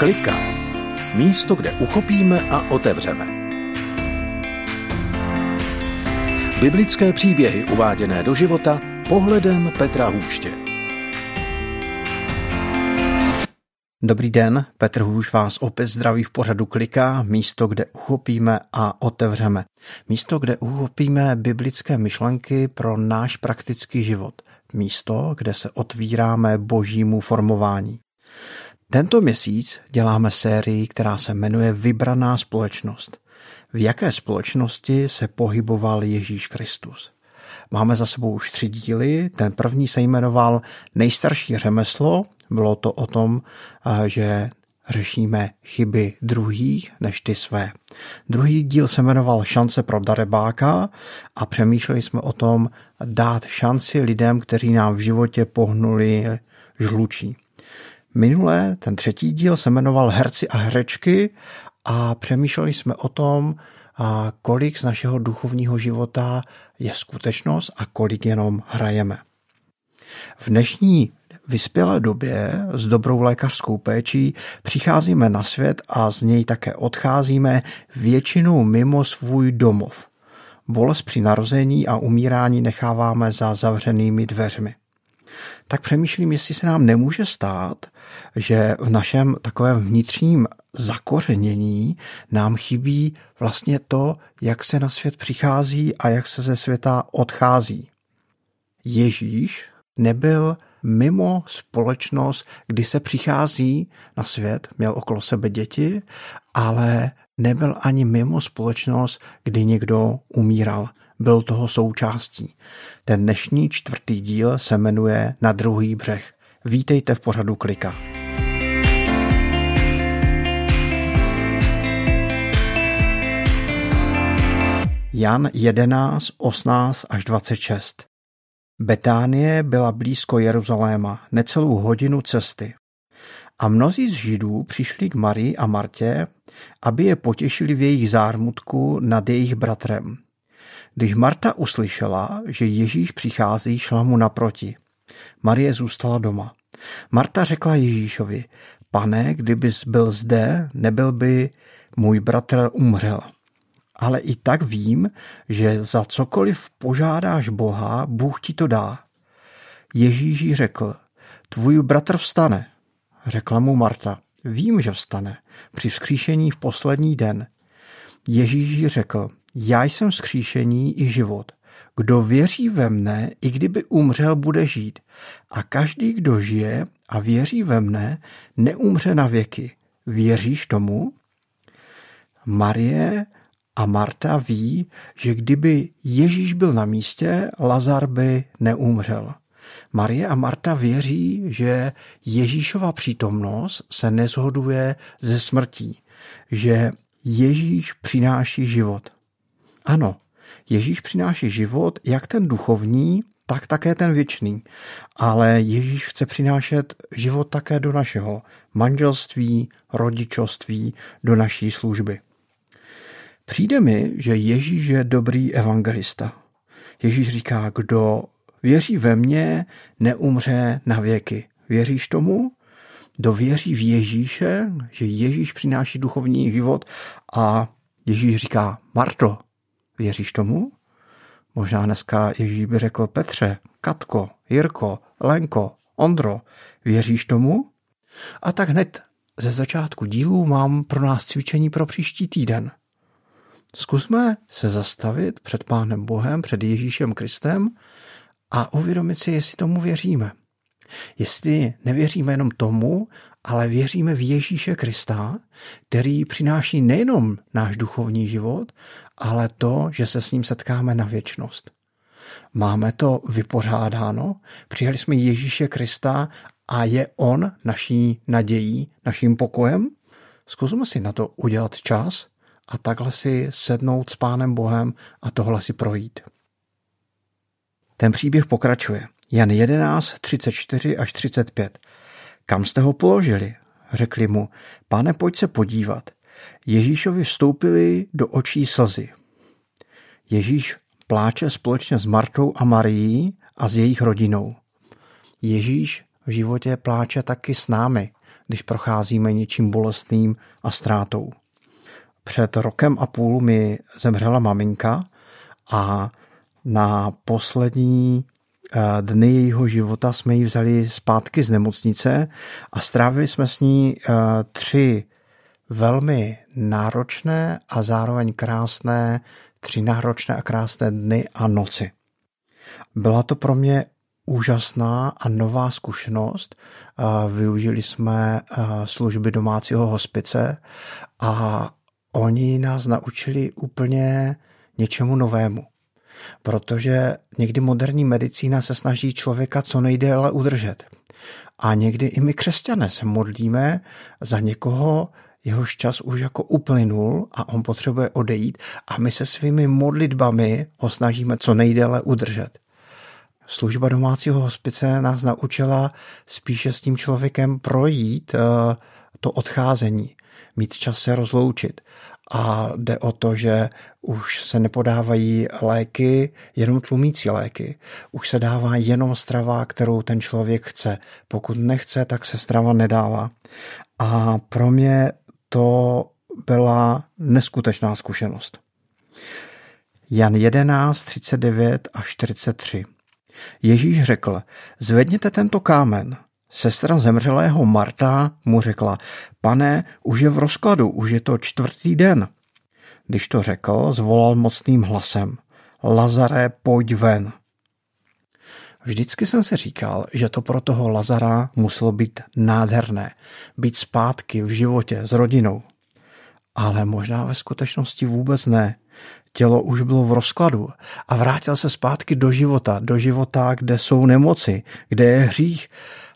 Klika. Místo, kde uchopíme a otevřeme. Biblické příběhy uváděné do života pohledem Petra Hůště. Dobrý den, Petr Hůž vás opět zdraví v pořadu Klika, místo, kde uchopíme a otevřeme. Místo, kde uchopíme biblické myšlenky pro náš praktický život. Místo, kde se otvíráme božímu formování. Tento měsíc děláme sérii, která se jmenuje Vybraná společnost. V jaké společnosti se pohyboval Ježíš Kristus? Máme za sebou už tři díly. Ten první se jmenoval Nejstarší řemeslo. Bylo to o tom, že řešíme chyby druhých než ty své. Druhý díl se jmenoval Šance pro darebáka a přemýšleli jsme o tom dát šanci lidem, kteří nám v životě pohnuli žlučí. Minule ten třetí díl se jmenoval Herci a herečky a přemýšleli jsme o tom, kolik z našeho duchovního života je skutečnost a kolik jenom hrajeme. V dnešní vyspělé době s dobrou lékařskou péčí přicházíme na svět a z něj také odcházíme většinou mimo svůj domov. Bolest při narození a umírání necháváme za zavřenými dveřmi tak přemýšlím, jestli se nám nemůže stát, že v našem takovém vnitřním zakořenění nám chybí vlastně to, jak se na svět přichází a jak se ze světa odchází. Ježíš nebyl mimo společnost, kdy se přichází na svět, měl okolo sebe děti, ale nebyl ani mimo společnost, kdy někdo umíral byl toho součástí. Ten dnešní čtvrtý díl se jmenuje Na druhý břeh. Vítejte v pořadu Klika. Jan 11, 18 až 26 Betánie byla blízko Jeruzaléma, necelou hodinu cesty. A mnozí z Židů přišli k Marii a Martě, aby je potěšili v jejich zármutku nad jejich bratrem. Když Marta uslyšela, že Ježíš přichází, šla mu naproti. Marie zůstala doma. Marta řekla Ježíšovi, pane, kdybys byl zde, nebyl by můj bratr umřel. Ale i tak vím, že za cokoliv požádáš Boha, Bůh ti to dá. Ježíš jí řekl, tvůj bratr vstane. Řekla mu Marta, vím, že vstane, při vzkříšení v poslední den. Ježíš jí řekl, já jsem skříšení i život. Kdo věří ve mne, i kdyby umřel, bude žít. A každý, kdo žije a věří ve mne, neumře na věky. Věříš tomu? Marie a Marta ví, že kdyby Ježíš byl na místě, Lazar by neumřel. Marie a Marta věří, že Ježíšova přítomnost se nezhoduje ze smrtí, že Ježíš přináší život. Ano, Ježíš přináší život, jak ten duchovní, tak také ten věčný. Ale Ježíš chce přinášet život také do našeho manželství, rodičovství, do naší služby. Přijde mi, že Ježíš je dobrý evangelista. Ježíš říká, kdo věří ve mně, neumře na věky. Věříš tomu? Kdo věří v Ježíše, že Ježíš přináší duchovní život a Ježíš říká, Marto, Věříš tomu? Možná dneska Ježíš by řekl Petře, Katko, Jirko, Lenko, Ondro, věříš tomu? A tak hned ze začátku dílu mám pro nás cvičení pro příští týden. Zkusme se zastavit před Pánem Bohem, před Ježíšem Kristem a uvědomit si, jestli tomu věříme. Jestli nevěříme jenom tomu, ale věříme v Ježíše Krista, který přináší nejenom náš duchovní život, ale to, že se s ním setkáme na věčnost. Máme to vypořádáno, přijali jsme Ježíše Krista a je on naší nadějí, naším pokojem? Zkusme si na to udělat čas a takhle si sednout s Pánem Bohem a tohle si projít. Ten příběh pokračuje. Jan 11, 34 až 35. Kam jste ho položili? Řekli mu, pane, pojď se podívat. Ježíšovi vstoupili do očí slzy. Ježíš pláče společně s Martou a Marií a s jejich rodinou. Ježíš v životě pláče taky s námi, když procházíme něčím bolestným a ztrátou. Před rokem a půl mi zemřela maminka a na poslední dny jejího života jsme ji vzali zpátky z nemocnice a strávili jsme s ní tři velmi náročné a zároveň krásné, tři náročné a krásné dny a noci. Byla to pro mě úžasná a nová zkušenost. Využili jsme služby domácího hospice a oni nás naučili úplně něčemu novému. Protože někdy moderní medicína se snaží člověka co nejdéle udržet. A někdy i my křesťané se modlíme za někoho, jehož čas už jako uplynul a on potřebuje odejít a my se svými modlitbami ho snažíme co nejdéle udržet. Služba domácího hospice nás naučila spíše s tím člověkem projít eh, to odcházení, mít čas se rozloučit. A jde o to, že už se nepodávají léky, jenom tlumící léky. Už se dává jenom strava, kterou ten člověk chce. Pokud nechce, tak se strava nedává. A pro mě to byla neskutečná zkušenost. Jan 11, 39 a 43. Ježíš řekl, zvedněte tento kámen. Sestra zemřelého Marta mu řekla, pane, už je v rozkladu, už je to čtvrtý den. Když to řekl, zvolal mocným hlasem, Lazare, pojď ven. Vždycky jsem si říkal, že to pro toho Lazara muselo být nádherné, být zpátky v životě s rodinou. Ale možná ve skutečnosti vůbec ne. Tělo už bylo v rozkladu a vrátil se zpátky do života, do života, kde jsou nemoci, kde je hřích.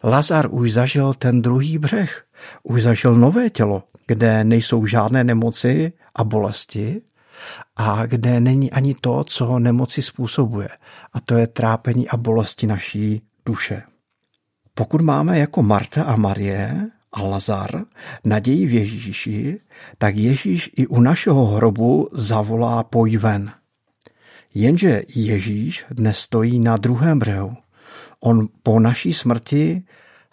Lazar už zažil ten druhý břeh, už zažil nové tělo, kde nejsou žádné nemoci a bolesti, a kde není ani to, co nemoci způsobuje, a to je trápení a bolesti naší duše. Pokud máme jako Marta a Marie a Lazar naději v Ježíši, tak Ježíš i u našeho hrobu zavolá pojď ven. Jenže Ježíš dnes stojí na druhém břehu. On po naší smrti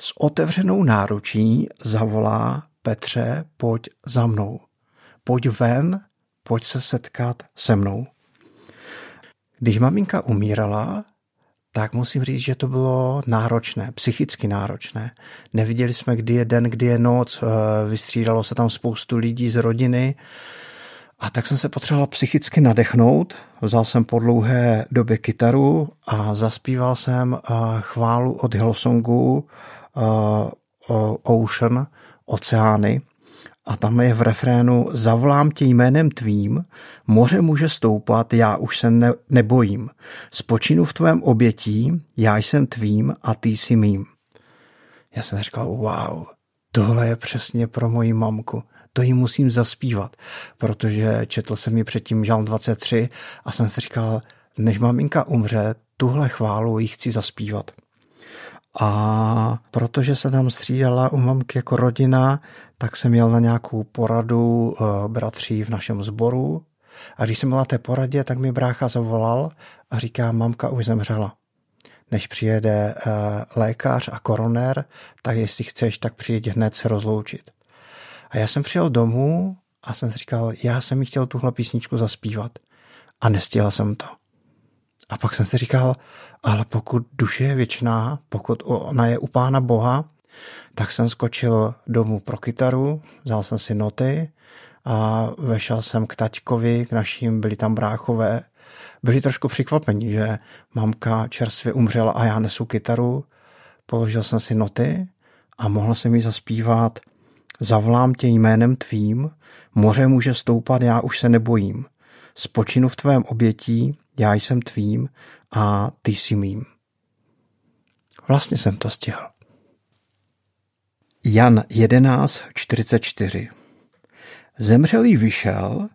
s otevřenou náručí zavolá Petře, pojď za mnou. Pojď ven pojď se setkat se mnou. Když maminka umírala, tak musím říct, že to bylo náročné, psychicky náročné. Neviděli jsme, kdy je den, kdy je noc, eh, vystřídalo se tam spoustu lidí z rodiny a tak jsem se potřeboval psychicky nadechnout. Vzal jsem po dlouhé době kytaru a zaspíval jsem eh, chválu od Hillsongu eh, Ocean, Oceány, a tam je v refrénu Zavolám tě jménem tvým, moře může stoupat, já už se ne, nebojím. Spočinu v tvém obětí, já jsem tvým a ty jsi mým. Já jsem říkal, wow, tohle je přesně pro moji mamku. To jí musím zaspívat, protože četl jsem ji předtím Žalm 23 a jsem si říkal, než maminka umře, tuhle chválu jí chci zaspívat. A protože se tam střídala u mamky jako rodina, tak jsem měl na nějakou poradu eh, bratří v našem sboru. A když jsem byl na té poradě, tak mi brácha zavolal a říká, mamka už zemřela. Než přijede eh, lékař a koroner, tak jestli chceš, tak přijď hned se rozloučit. A já jsem přijel domů a jsem říkal, já jsem mi chtěl tuhle písničku zaspívat. A nestihl jsem to. A pak jsem si říkal, ale pokud duše je věčná, pokud ona je u Pána Boha, tak jsem skočil domů pro kytaru, vzal jsem si noty a vešel jsem k taťkovi, k našim, byli tam bráchové. Byli trošku překvapení, že mamka čerstvě umřela a já nesu kytaru. Položil jsem si noty a mohl jsem jí zaspívat Zavlám tě jménem tvým, moře může stoupat, já už se nebojím. Spočinu v tvém obětí, já jsem tvým a ty jsi mým. Vlastně jsem to stihl. Jan 11.44 Zemřelý vyšel,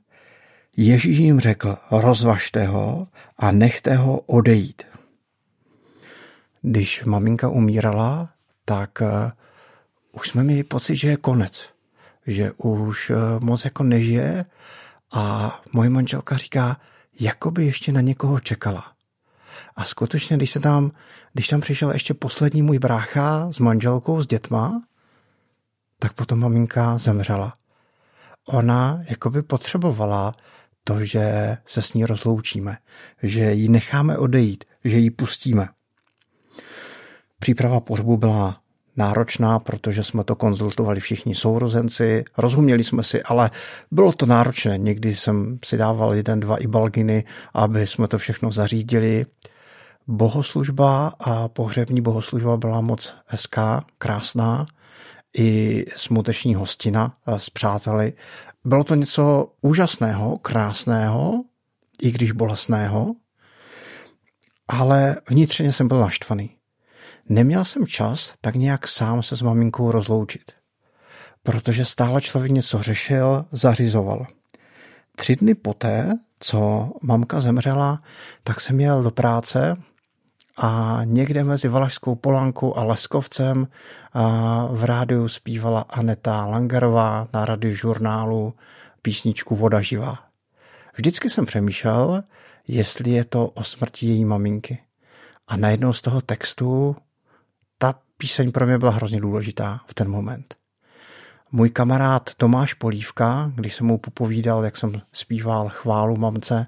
Ježíš jim řekl, rozvažte ho a nechte ho odejít. Když maminka umírala, tak uh, už jsme měli pocit, že je konec. Že už uh, moc jako nežije a moje manželka říká, jako by ještě na někoho čekala. A skutečně, když se tam, když tam přišel ještě poslední můj brácha s manželkou, s dětma, tak potom maminka zemřela. Ona jakoby potřebovala to, že se s ní rozloučíme, že ji necháme odejít, že ji pustíme. Příprava pohřbu byla náročná, protože jsme to konzultovali všichni sourozenci, rozuměli jsme si, ale bylo to náročné. Někdy jsem si dával jeden, dva i balginy, aby jsme to všechno zařídili. Bohoslužba a pohřební bohoslužba byla moc hezká, krásná, i smuteční hostina s přáteli. Bylo to něco úžasného, krásného, i když bolestného, ale vnitřně jsem byl naštvaný. Neměl jsem čas tak nějak sám se s maminkou rozloučit, protože stále člověk něco řešil, zařizoval. Tři dny poté, co mamka zemřela, tak jsem jel do práce píseň pro mě byla hrozně důležitá v ten moment. Můj kamarád Tomáš Polívka, když jsem mu popovídal, jak jsem zpíval chválu mamce,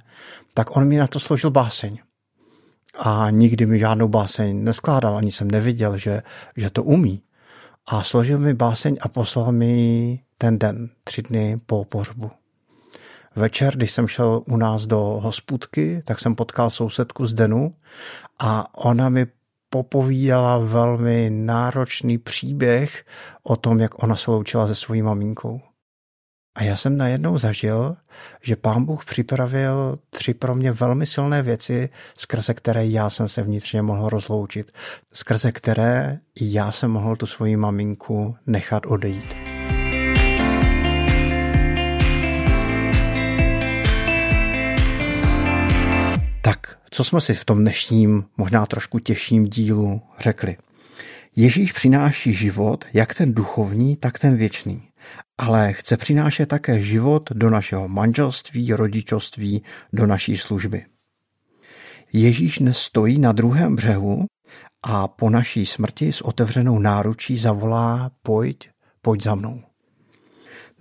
tak on mi na to složil báseň. A nikdy mi žádnou báseň neskládal, ani jsem neviděl, že, že to umí. A složil mi báseň a poslal mi ten den, tři dny po pohřbu. Večer, když jsem šel u nás do hospůdky, tak jsem potkal sousedku z Denu a ona mi popovídala velmi náročný příběh o tom, jak ona se loučila se svojí maminkou. A já jsem najednou zažil, že pán Bůh připravil tři pro mě velmi silné věci, skrze které já jsem se vnitřně mohl rozloučit, skrze které já jsem mohl tu svoji maminku nechat odejít. Co jsme si v tom dnešním, možná trošku těžším dílu řekli? Ježíš přináší život, jak ten duchovní, tak ten věčný ale chce přinášet také život do našeho manželství, rodičovství, do naší služby. Ježíš nestojí na druhém břehu a po naší smrti s otevřenou náručí zavolá pojď, pojď za mnou.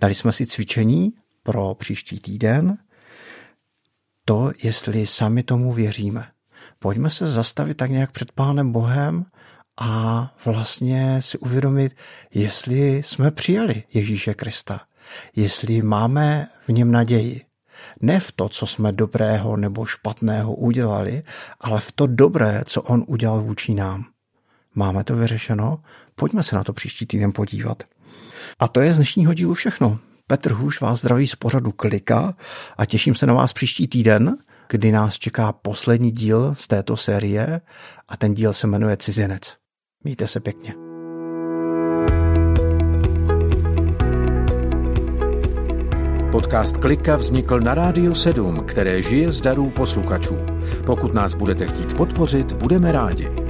Dali jsme si cvičení pro příští týden, to, jestli sami tomu věříme. Pojďme se zastavit tak nějak před Pánem Bohem a vlastně si uvědomit, jestli jsme přijali Ježíše Krista, jestli máme v něm naději. Ne v to, co jsme dobrého nebo špatného udělali, ale v to dobré, co on udělal vůči nám. Máme to vyřešeno? Pojďme se na to příští týden podívat. A to je z dnešního dílu všechno. Petr Hůš vás zdraví z pořadu Klika a těším se na vás příští týden, kdy nás čeká poslední díl z této série a ten díl se jmenuje Cizinec. Mějte se pěkně. Podcast Klika vznikl na Rádiu 7, které žije z darů posluchačů. Pokud nás budete chtít podpořit, budeme rádi.